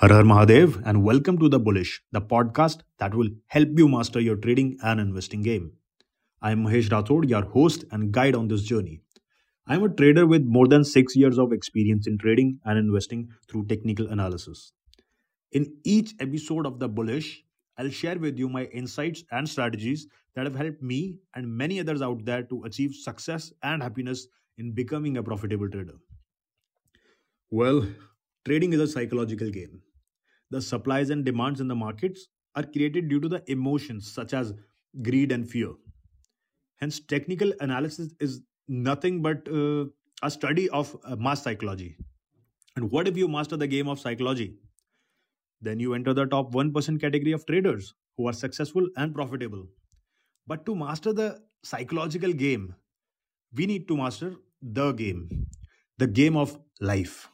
Har Har Mahadev, and welcome to The Bullish, the podcast that will help you master your trading and investing game. I am Mahesh Rathod, your host and guide on this journey. I am a trader with more than six years of experience in trading and investing through technical analysis. In each episode of The Bullish, I'll share with you my insights and strategies that have helped me and many others out there to achieve success and happiness in becoming a profitable trader. Well, trading is a psychological game the supplies and demands in the markets are created due to the emotions such as greed and fear. Hence, technical analysis is nothing but uh, a study of uh, mass psychology. And what if you master the game of psychology? Then you enter the top 1% category of traders who are successful and profitable. But to master the psychological game, we need to master the game, the game of life.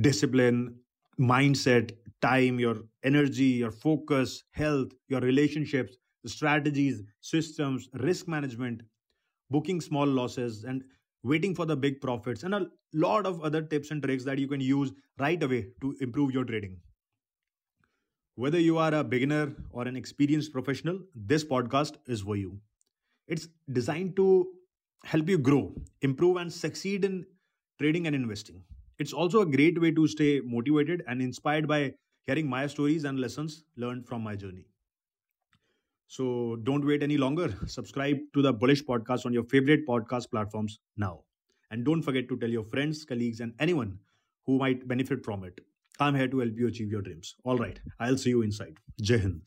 Discipline, mindset, time, your energy, your focus, health, your relationships, strategies, systems, risk management, booking small losses, and waiting for the big profits, and a lot of other tips and tricks that you can use right away to improve your trading. Whether you are a beginner or an experienced professional, this podcast is for you. It's designed to help you grow, improve, and succeed in trading and investing. It's also a great way to stay motivated and inspired by hearing my stories and lessons learned from my journey. So don't wait any longer. Subscribe to the Bullish Podcast on your favorite podcast platforms now. And don't forget to tell your friends, colleagues, and anyone who might benefit from it. I'm here to help you achieve your dreams. All right, I'll see you inside. Jai Hind.